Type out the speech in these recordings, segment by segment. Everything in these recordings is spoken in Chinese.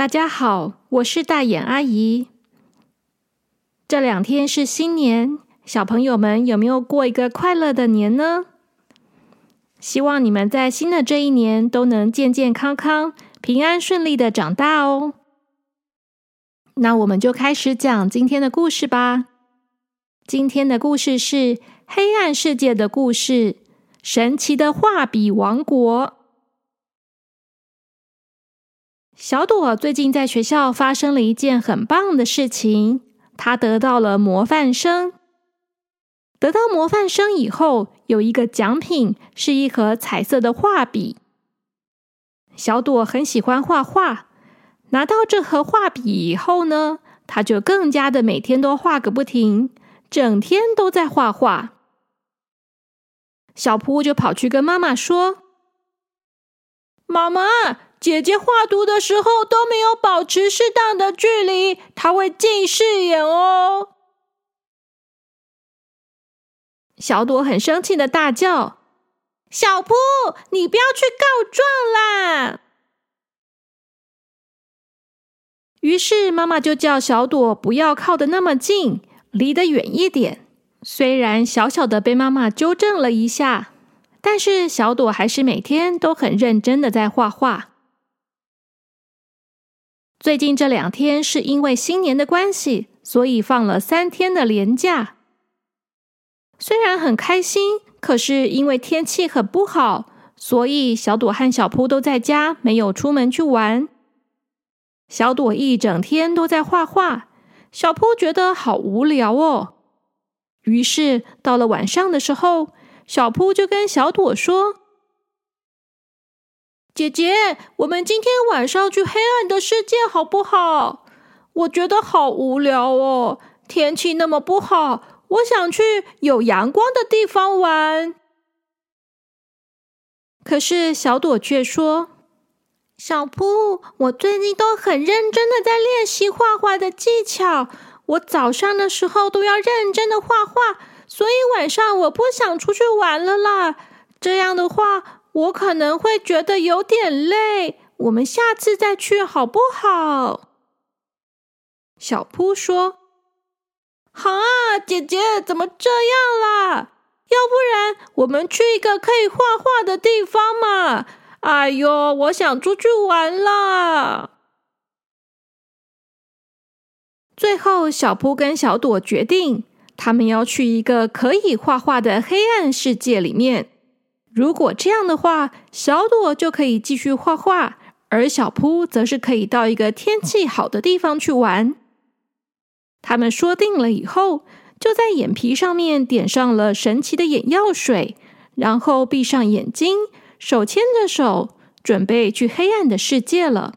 大家好，我是大眼阿姨。这两天是新年，小朋友们有没有过一个快乐的年呢？希望你们在新的这一年都能健健康康、平安顺利的长大哦。那我们就开始讲今天的故事吧。今天的故事是《黑暗世界的故事》——神奇的画笔王国。小朵最近在学校发生了一件很棒的事情，她得到了模范生。得到模范生以后，有一个奖品，是一盒彩色的画笔。小朵很喜欢画画，拿到这盒画笔以后呢，她就更加的每天都画个不停，整天都在画画。小扑就跑去跟妈妈说：“妈妈。”姐姐画图的时候都没有保持适当的距离，她会近视眼哦。小朵很生气的大叫：“小扑，你不要去告状啦！”于是妈妈就叫小朵不要靠得那么近，离得远一点。虽然小小的被妈妈纠正了一下，但是小朵还是每天都很认真的在画画。最近这两天是因为新年的关系，所以放了三天的连假。虽然很开心，可是因为天气很不好，所以小朵和小扑都在家，没有出门去玩。小朵一整天都在画画，小扑觉得好无聊哦。于是到了晚上的时候，小扑就跟小朵说。姐姐，我们今天晚上去黑暗的世界好不好？我觉得好无聊哦，天气那么不好，我想去有阳光的地方玩。可是小朵却说：“小布，我最近都很认真的在练习画画的技巧，我早上的时候都要认真的画画，所以晚上我不想出去玩了啦。这样的话。”我可能会觉得有点累，我们下次再去好不好？小扑说：“好啊，姐姐，怎么这样啦？要不然我们去一个可以画画的地方嘛？哎呦，我想出去玩啦！”最后，小扑跟小朵决定，他们要去一个可以画画的黑暗世界里面。如果这样的话，小朵就可以继续画画，而小扑则是可以到一个天气好的地方去玩。他们说定了以后，就在眼皮上面点上了神奇的眼药水，然后闭上眼睛，手牵着手，准备去黑暗的世界了。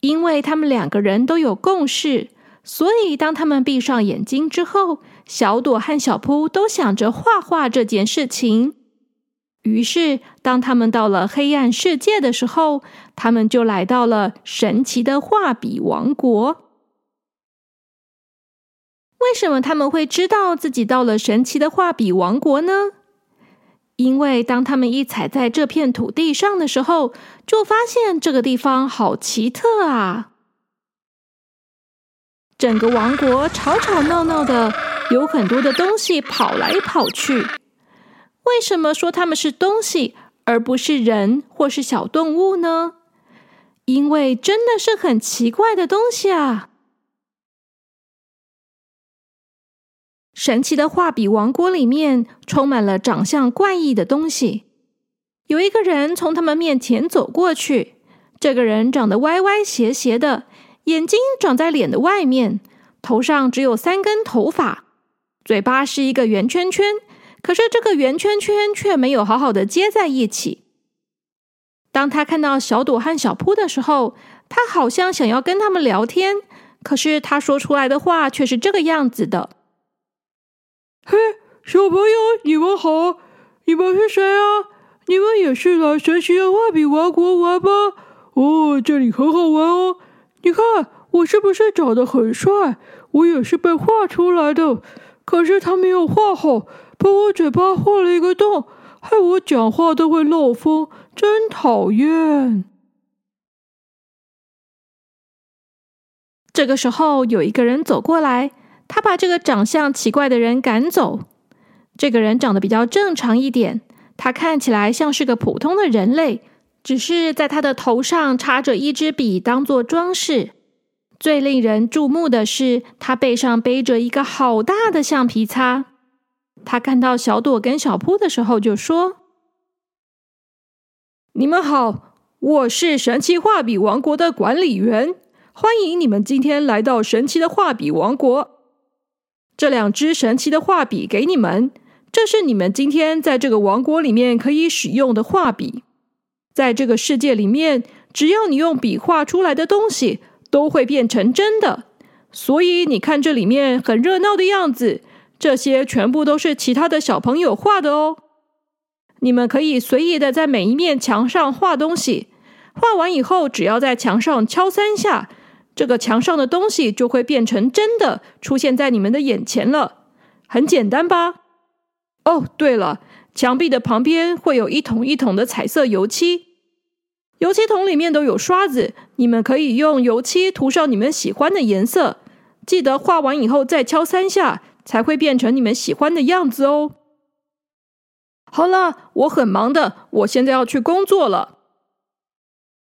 因为他们两个人都有共识。所以，当他们闭上眼睛之后，小朵和小扑都想着画画这件事情。于是，当他们到了黑暗世界的时候，他们就来到了神奇的画笔王国。为什么他们会知道自己到了神奇的画笔王国呢？因为当他们一踩在这片土地上的时候，就发现这个地方好奇特啊！整个王国吵吵闹闹的，有很多的东西跑来跑去。为什么说他们是东西，而不是人或是小动物呢？因为真的是很奇怪的东西啊！神奇的画笔王国里面充满了长相怪异的东西。有一个人从他们面前走过去，这个人长得歪歪斜斜的。眼睛长在脸的外面，头上只有三根头发，嘴巴是一个圆圈圈，可是这个圆圈圈却没有好好的接在一起。当他看到小朵和小扑的时候，他好像想要跟他们聊天，可是他说出来的话却是这个样子的：“嘿，小朋友，你们好，你们是谁啊？你们也是来神奇的画笔王国玩吗？哦，这里很好玩哦。”你看我是不是长得很帅？我也是被画出来的，可是他没有画好，把我嘴巴画了一个洞，害我讲话都会漏风，真讨厌。这个时候，有一个人走过来，他把这个长相奇怪的人赶走。这个人长得比较正常一点，他看起来像是个普通的人类，只是在他的头上插着一支笔当做装饰。最令人注目的是，他背上背着一个好大的橡皮擦。他看到小朵跟小扑的时候，就说：“你们好，我是神奇画笔王国的管理员，欢迎你们今天来到神奇的画笔王国。这两支神奇的画笔给你们。”这是你们今天在这个王国里面可以使用的画笔。在这个世界里面，只要你用笔画出来的东西，都会变成真的。所以你看这里面很热闹的样子，这些全部都是其他的小朋友画的哦。你们可以随意的在每一面墙上画东西，画完以后，只要在墙上敲三下，这个墙上的东西就会变成真的，出现在你们的眼前了。很简单吧？哦，对了，墙壁的旁边会有一桶一桶的彩色油漆，油漆桶里面都有刷子，你们可以用油漆涂上你们喜欢的颜色。记得画完以后再敲三下，才会变成你们喜欢的样子哦。好了，我很忙的，我现在要去工作了。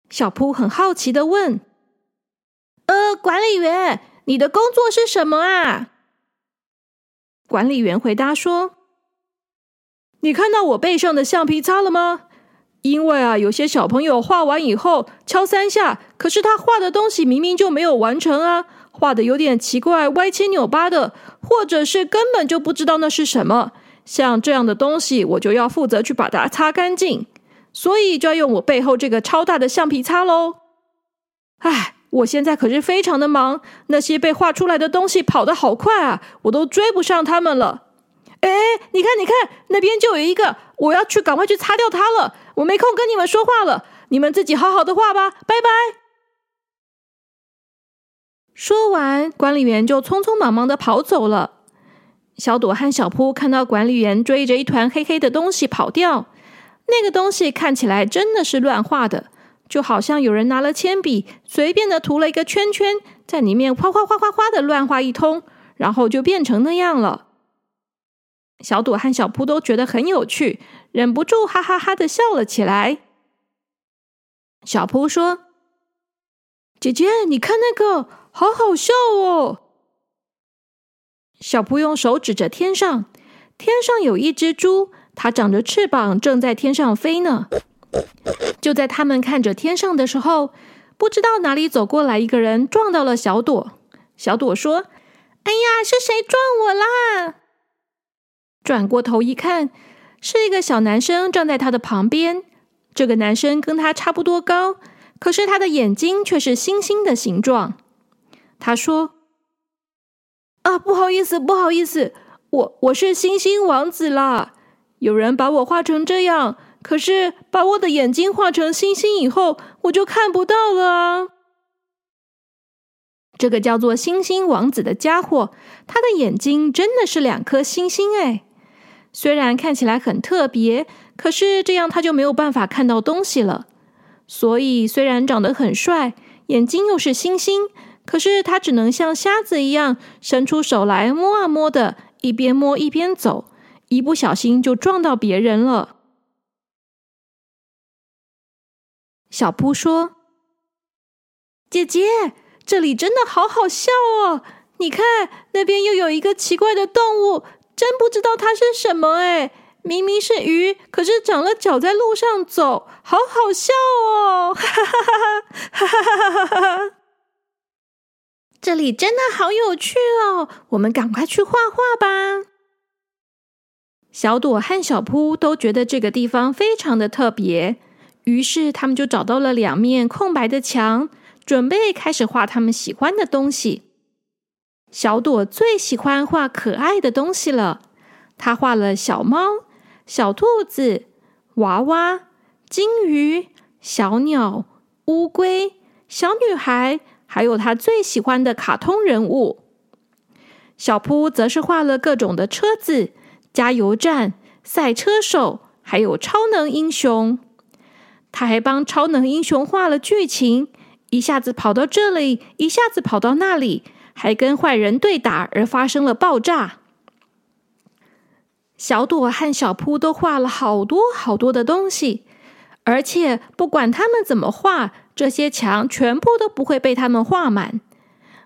小铺很好奇的问：“呃，管理员，你的工作是什么啊？”管理员回答说。你看到我背上的橡皮擦了吗？因为啊，有些小朋友画完以后敲三下，可是他画的东西明明就没有完成啊，画的有点奇怪，歪七扭八的，或者是根本就不知道那是什么。像这样的东西，我就要负责去把它擦干净，所以就要用我背后这个超大的橡皮擦喽。唉，我现在可是非常的忙，那些被画出来的东西跑得好快啊，我都追不上他们了。哎，你看，你看，那边就有一个，我要去赶快去擦掉它了。我没空跟你们说话了，你们自己好好的画吧，拜拜。说完，管理员就匆匆忙忙的跑走了。小朵和小扑看到管理员追着一团黑黑的东西跑掉，那个东西看起来真的是乱画的，就好像有人拿了铅笔随便的涂了一个圈圈，在里面哗哗哗哗哗的乱画一通，然后就变成那样了。小朵和小扑都觉得很有趣，忍不住哈哈哈的笑了起来。小扑说：“姐姐，你看那个，好好笑哦！”小扑用手指着天上，天上有一只猪，它长着翅膀，正在天上飞呢。就在他们看着天上的时候，不知道哪里走过来一个人，撞到了小朵。小朵说：“哎呀，是谁撞我啦？”转过头一看，是一个小男生站在他的旁边。这个男生跟他差不多高，可是他的眼睛却是星星的形状。他说：“啊，不好意思，不好意思，我我是星星王子啦。有人把我画成这样，可是把我的眼睛画成星星以后，我就看不到了啊。”这个叫做星星王子的家伙，他的眼睛真的是两颗星星哎。虽然看起来很特别，可是这样他就没有办法看到东西了。所以虽然长得很帅，眼睛又是星星，可是他只能像瞎子一样伸出手来摸啊摸的，一边摸一边走，一不小心就撞到别人了。小扑说：“姐姐，这里真的好好笑哦！你看那边又有一个奇怪的动物。”真不知道它是什么哎！明明是鱼，可是长了脚在路上走，好好笑哦！哈哈哈哈哈哈哈哈！这里真的好有趣哦，我们赶快去画画吧。小朵和小扑都觉得这个地方非常的特别，于是他们就找到了两面空白的墙，准备开始画他们喜欢的东西。小朵最喜欢画可爱的东西了。她画了小猫、小兔子、娃娃、金鱼、小鸟、乌龟、小女孩，还有她最喜欢的卡通人物。小扑则是画了各种的车子、加油站、赛车手，还有超能英雄。他还帮超能英雄画了剧情，一下子跑到这里，一下子跑到那里，还跟坏人对打，而发生了爆炸。小朵和小扑都画了好多好多的东西，而且不管他们怎么画，这些墙全部都不会被他们画满。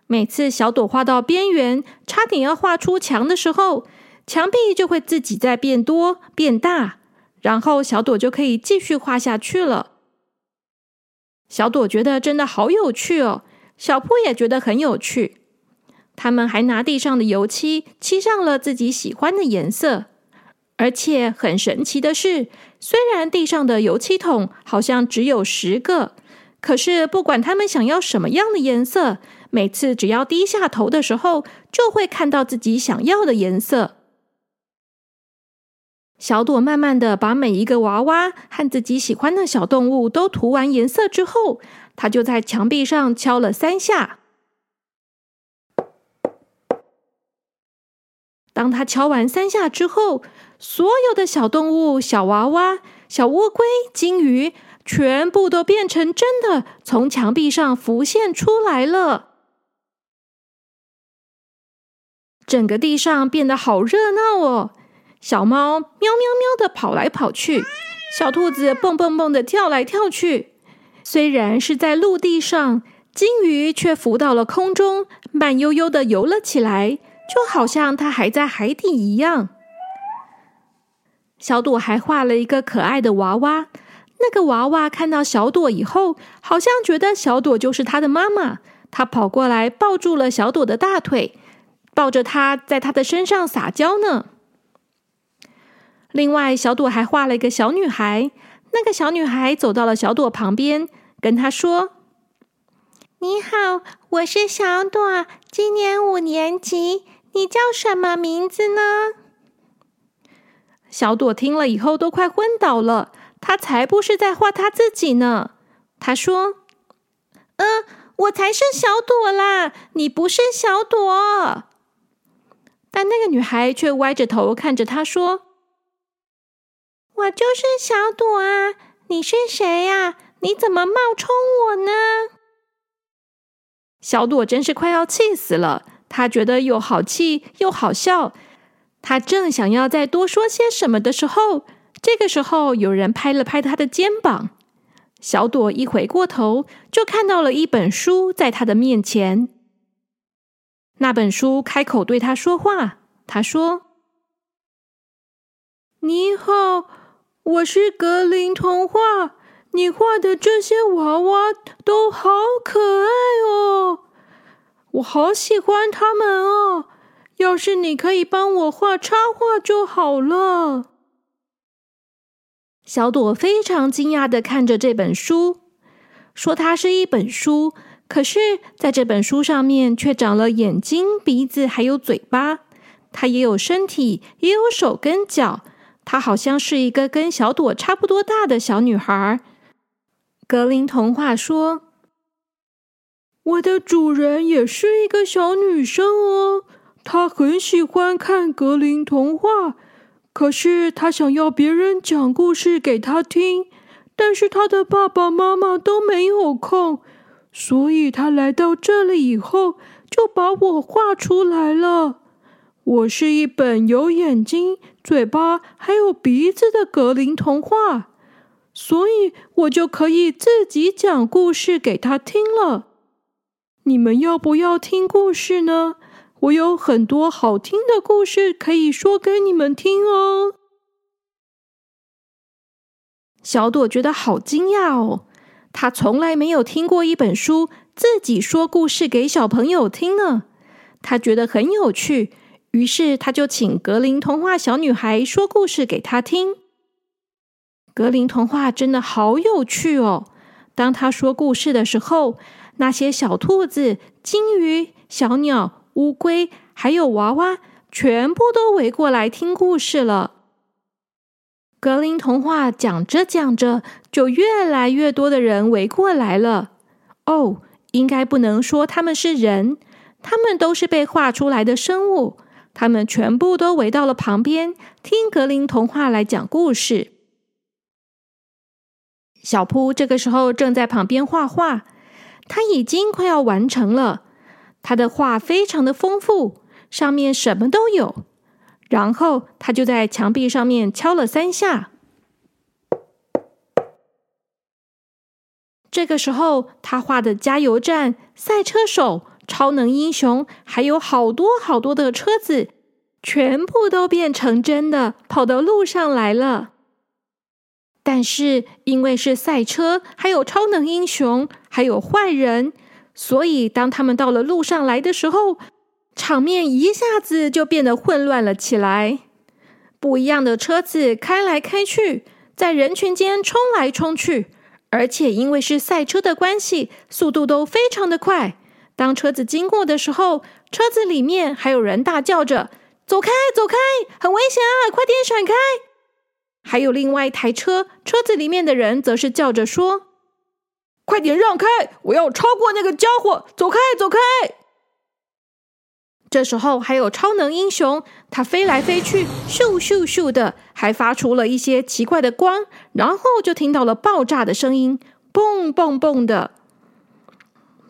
每次小朵画到边缘，差点要画出墙的时候，墙壁就会自己在变多变大，然后小朵就可以继续画下去了。小朵觉得真的好有趣哦，小扑也觉得很有趣。他们还拿地上的油漆漆上了自己喜欢的颜色，而且很神奇的是，虽然地上的油漆桶好像只有十个，可是不管他们想要什么样的颜色，每次只要低下头的时候，就会看到自己想要的颜色。小朵慢慢的把每一个娃娃和自己喜欢的小动物都涂完颜色之后，他就在墙壁上敲了三下。当他敲完三下之后，所有的小动物、小娃娃、小乌龟、金鱼，全部都变成真的，从墙壁上浮现出来了。整个地上变得好热闹哦。小猫喵喵喵的跑来跑去，小兔子蹦蹦蹦的跳来跳去。虽然是在陆地上，金鱼却浮到了空中，慢悠悠的游了起来，就好像它还在海底一样。小朵还画了一个可爱的娃娃，那个娃娃看到小朵以后，好像觉得小朵就是它的妈妈，它跑过来抱住了小朵的大腿，抱着它在它的身上撒娇呢。另外，小朵还画了一个小女孩。那个小女孩走到了小朵旁边，跟她说：“你好，我是小朵，今年五年级。你叫什么名字呢？”小朵听了以后都快昏倒了。她才不是在画她自己呢。她说：“嗯，我才是小朵啦，你不是小朵。”但那个女孩却歪着头看着她说。我就是小朵啊！你是谁呀？你怎么冒充我呢？小朵真是快要气死了，他觉得又好气又好笑。他正想要再多说些什么的时候，这个时候有人拍了拍他的肩膀。小朵一回过头，就看到了一本书在他的面前。那本书开口对他说话，他说：“你好。”我是格林童话，你画的这些娃娃都好可爱哦，我好喜欢他们哦。要是你可以帮我画插画就好了。小朵非常惊讶的看着这本书，说它是一本书，可是在这本书上面却长了眼睛、鼻子还有嘴巴，它也有身体，也有手跟脚。她好像是一个跟小朵差不多大的小女孩。格林童话说：“我的主人也是一个小女生哦，她很喜欢看格林童话。可是她想要别人讲故事给她听，但是她的爸爸妈妈都没有空，所以她来到这里以后就把我画出来了。我是一本有眼睛。”嘴巴还有鼻子的格林童话，所以我就可以自己讲故事给她听了。你们要不要听故事呢？我有很多好听的故事可以说给你们听哦。小朵觉得好惊讶哦，她从来没有听过一本书自己说故事给小朋友听呢。她觉得很有趣。于是，她就请格林童话小女孩说故事给她听。格林童话真的好有趣哦！当他说故事的时候，那些小兔子、金鱼、小鸟、乌龟，还有娃娃，全部都围过来听故事了。格林童话讲着讲着，就越来越多的人围过来了。哦，应该不能说他们是人，他们都是被画出来的生物。他们全部都围到了旁边，听格林童话来讲故事。小扑这个时候正在旁边画画，他已经快要完成了。他的画非常的丰富，上面什么都有。然后他就在墙壁上面敲了三下。这个时候，他画的加油站、赛车手、超能英雄，还有好多好多的车子，全部都变成真的，跑到路上来了。但是因为是赛车，还有超能英雄，还有坏人，所以当他们到了路上来的时候，场面一下子就变得混乱了起来。不一样的车子开来开去，在人群间冲来冲去，而且因为是赛车的关系，速度都非常的快。当车子经过的时候，车子里面还有人大叫着：“走开，走开，很危险啊！快点闪开！”还有另外一台车，车子里面的人则是叫着说：“快点让开！我要超过那个家伙！走开，走开！”这时候还有超能英雄，他飞来飞去，咻咻咻的，还发出了一些奇怪的光，然后就听到了爆炸的声音，嘣嘣嘣的。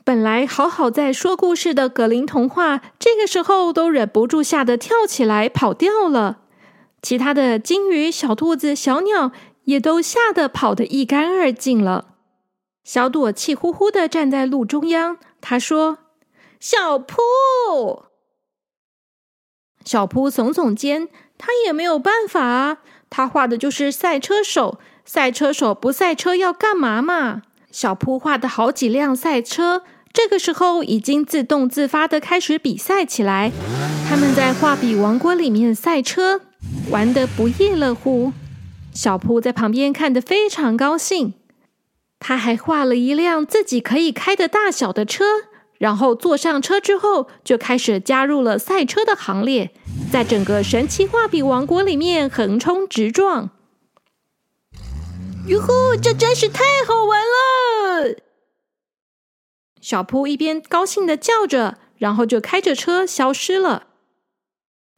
本来好好在说故事的格林童话，这个时候都忍不住吓得跳起来跑掉了。其他的金鱼、小兔子、小鸟也都吓得跑得一干二净了。小朵气呼呼的站在路中央，他说：“小扑。”小扑耸耸肩，他也没有办法啊。他画的就是赛车手，赛车手不赛车要干嘛嘛？小扑画的好几辆赛车，这个时候已经自动自发的开始比赛起来。他们在画笔王国里面赛车。玩得不亦乐乎，小扑在旁边看得非常高兴。他还画了一辆自己可以开的大小的车，然后坐上车之后，就开始加入了赛车的行列，在整个神奇画笔王国里面横冲直撞。哟呼，这真是太好玩了！小扑一边高兴的叫着，然后就开着车消失了。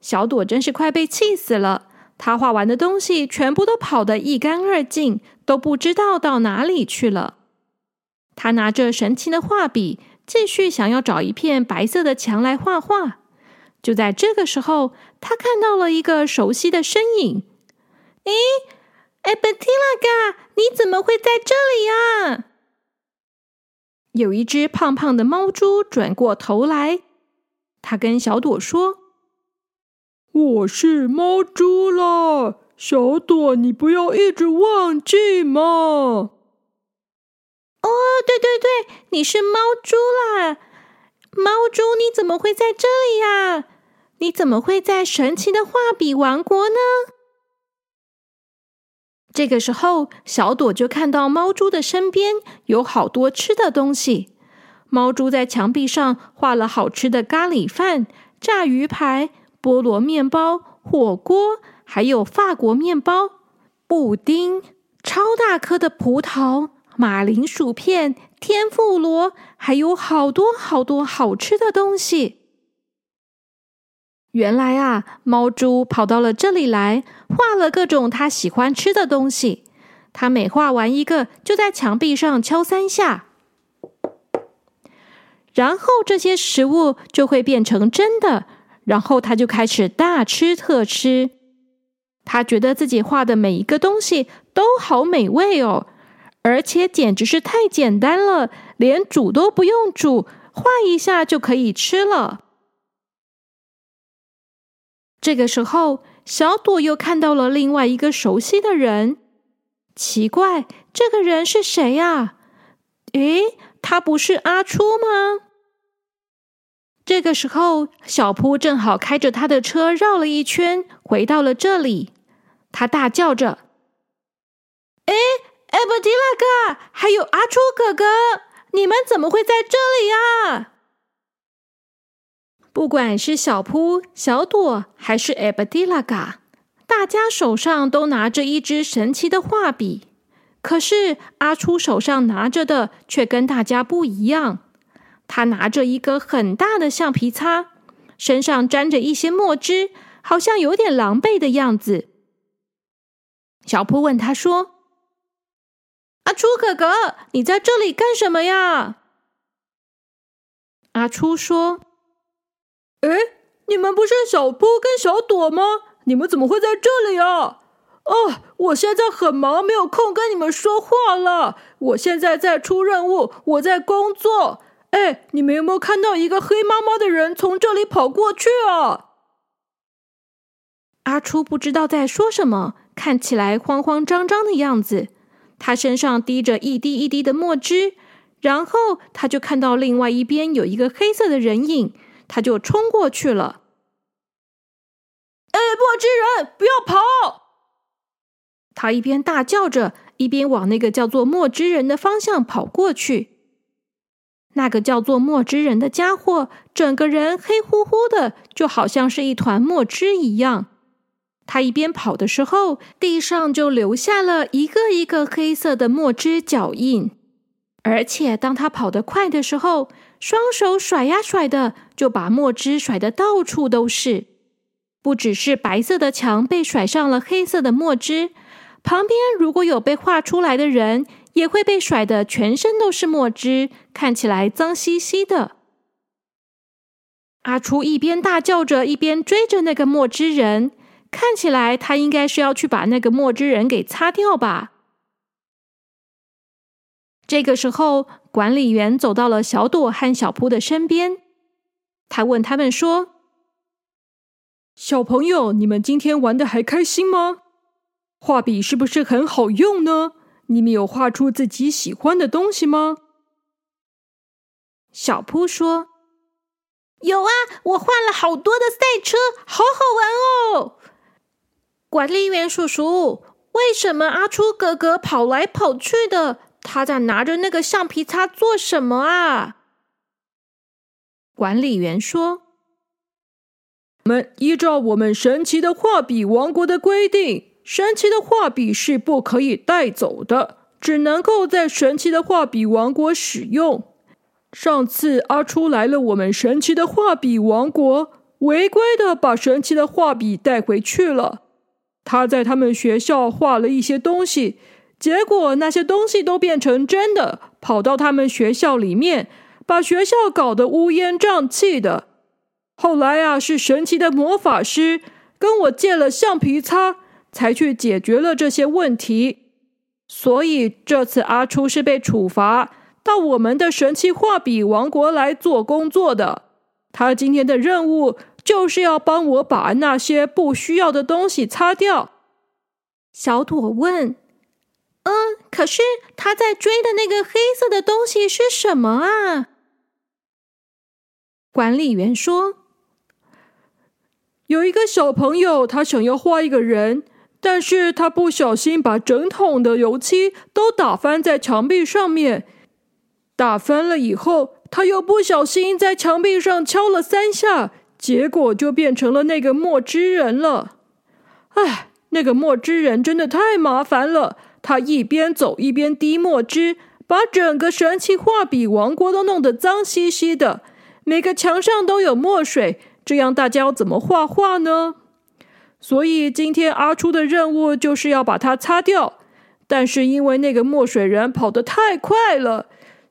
小朵真是快被气死了，他画完的东西全部都跑得一干二净，都不知道到哪里去了。他拿着神奇的画笔，继续想要找一片白色的墙来画画。就在这个时候，他看到了一个熟悉的身影。“诶，艾贝提拉嘎，你怎么会在这里呀？”有一只胖胖的猫猪转过头来，他跟小朵说。我是猫猪啦，小朵，你不要一直忘记嘛。哦，对对对，你是猫猪啦，猫猪，你怎么会在这里呀？你怎么会在神奇的画笔王国呢？这个时候，小朵就看到猫猪的身边有好多吃的东西。猫猪在墙壁上画了好吃的咖喱饭、炸鱼排。菠萝面包、火锅，还有法国面包、布丁、超大颗的葡萄、马铃薯片、天妇罗，还有好多好多好吃的东西。原来啊，猫猪跑到了这里来，画了各种它喜欢吃的东西。它每画完一个，就在墙壁上敲三下，然后这些食物就会变成真的。然后他就开始大吃特吃，他觉得自己画的每一个东西都好美味哦，而且简直是太简单了，连煮都不用煮，画一下就可以吃了。这个时候，小朵又看到了另外一个熟悉的人，奇怪，这个人是谁呀？诶，他不是阿初吗？这个时候，小扑正好开着他的车绕了一圈，回到了这里。他大叫着：“哎，艾布迪拉哥，还有阿初哥哥，你们怎么会在这里呀？”不管是小扑、小朵，还是艾布迪拉嘎，大家手上都拿着一支神奇的画笔。可是阿初手上拿着的却跟大家不一样。他拿着一个很大的橡皮擦，身上沾着一些墨汁，好像有点狼狈的样子。小扑问他说：“阿初哥哥，你在这里干什么呀？”阿初说：“哎，你们不是小扑跟小朵吗？你们怎么会在这里啊？哦，我现在很忙，没有空跟你们说话了。我现在在出任务，我在工作。哎，你们有没有看到一个黑妈妈的人从这里跑过去啊？”阿初不知道在说什么，看起来慌慌张张的样子。他身上滴着一滴一滴的墨汁。然后他就看到另外一边有一个黑色的人影，他就冲过去了。哎，墨汁人，不要跑！他一边大叫着，一边往那个叫做墨汁人的方向跑过去。那个叫做墨汁人的家伙，整个人黑乎乎的，就好像是一团墨汁一样。他一边跑的时候，地上就留下了一个一个黑色的墨汁脚印。而且，当他跑得快的时候，双手甩呀甩的，就把墨汁甩得到处都是。不只是白色的墙被甩上了黑色的墨汁，旁边如果有被画出来的人，也会被甩得全身都是墨汁，看起来脏兮兮的。阿初一边大叫着，一边追着那个墨汁人，看起来他应该是要去把那个墨汁人给擦掉吧。这个时候，管理员走到了小朵和小扑的身边。他问他们说：“小朋友，你们今天玩的还开心吗？画笔是不是很好用呢？你们有画出自己喜欢的东西吗？”小扑说：“有啊，我画了好多的赛车，好好玩哦。”管理员叔叔，为什么阿初哥哥跑来跑去的？他在拿着那个橡皮擦做什么啊？管理员说：“我们依照我们神奇的画笔王国的规定，神奇的画笔是不可以带走的，只能够在神奇的画笔王国使用。上次阿初来了我们神奇的画笔王国，违规的把神奇的画笔带回去了。他在他们学校画了一些东西。”结果那些东西都变成真的，跑到他们学校里面，把学校搞得乌烟瘴气的。后来啊，是神奇的魔法师跟我借了橡皮擦，才去解决了这些问题。所以这次阿初是被处罚到我们的神奇画笔王国来做工作的。他今天的任务就是要帮我把那些不需要的东西擦掉。小朵问。嗯，可是他在追的那个黑色的东西是什么啊？管理员说：“有一个小朋友，他想要画一个人，但是他不小心把整桶的油漆都打翻在墙壁上面。打翻了以后，他又不小心在墙壁上敲了三下，结果就变成了那个墨汁人了。哎，那个墨汁人真的太麻烦了。”他一边走一边滴墨汁，把整个神奇画笔王国都弄得脏兮兮的。每个墙上都有墨水，这样大家要怎么画画呢？所以今天阿初的任务就是要把它擦掉。但是因为那个墨水人跑得太快了，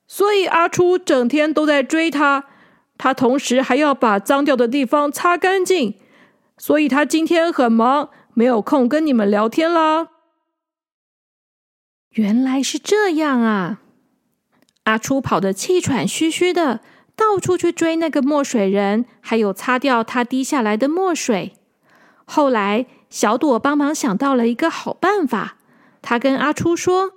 所以阿初整天都在追他。他同时还要把脏掉的地方擦干净，所以他今天很忙，没有空跟你们聊天啦。原来是这样啊！阿初跑得气喘吁吁的，到处去追那个墨水人，还有擦掉他滴下来的墨水。后来，小朵帮忙想到了一个好办法，他跟阿初说：“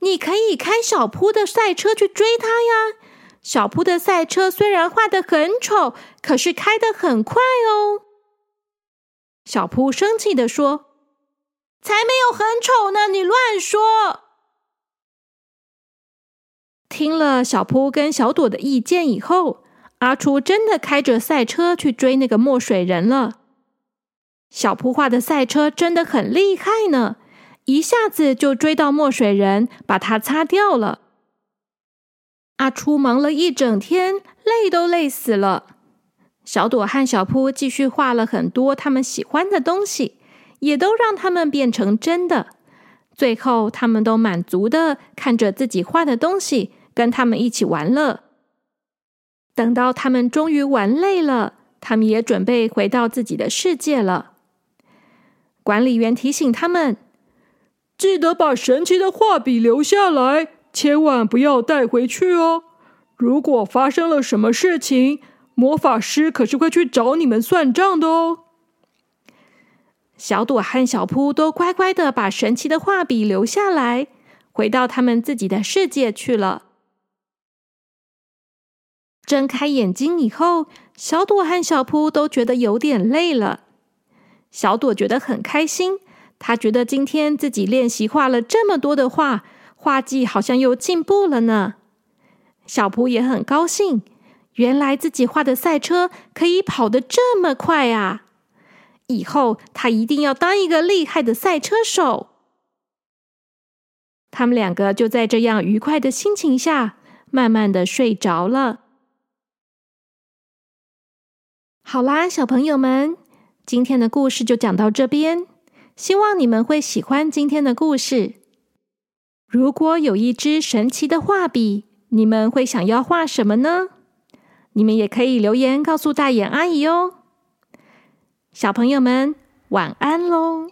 你可以开小扑的赛车去追他呀！小扑的赛车虽然画的很丑，可是开的很快哦。”小扑生气的说。才没有很丑呢！你乱说。听了小扑跟小朵的意见以后，阿初真的开着赛车去追那个墨水人了。小扑画的赛车真的很厉害呢，一下子就追到墨水人，把他擦掉了。阿初忙了一整天，累都累死了。小朵和小扑继续画了很多他们喜欢的东西。也都让他们变成真的，最后他们都满足的看着自己画的东西，跟他们一起玩乐。等到他们终于玩累了，他们也准备回到自己的世界了。管理员提醒他们：“记得把神奇的画笔留下来，千万不要带回去哦。如果发生了什么事情，魔法师可是会去找你们算账的哦。”小朵和小扑都乖乖的把神奇的画笔留下来，回到他们自己的世界去了。睁开眼睛以后，小朵和小扑都觉得有点累了。小朵觉得很开心，她觉得今天自己练习画了这么多的画，画技好像又进步了呢。小扑也很高兴，原来自己画的赛车可以跑得这么快啊！以后他一定要当一个厉害的赛车手。他们两个就在这样愉快的心情下，慢慢的睡着了。好啦，小朋友们，今天的故事就讲到这边。希望你们会喜欢今天的故事。如果有一支神奇的画笔，你们会想要画什么呢？你们也可以留言告诉大眼阿姨哦。小朋友们，晚安喽！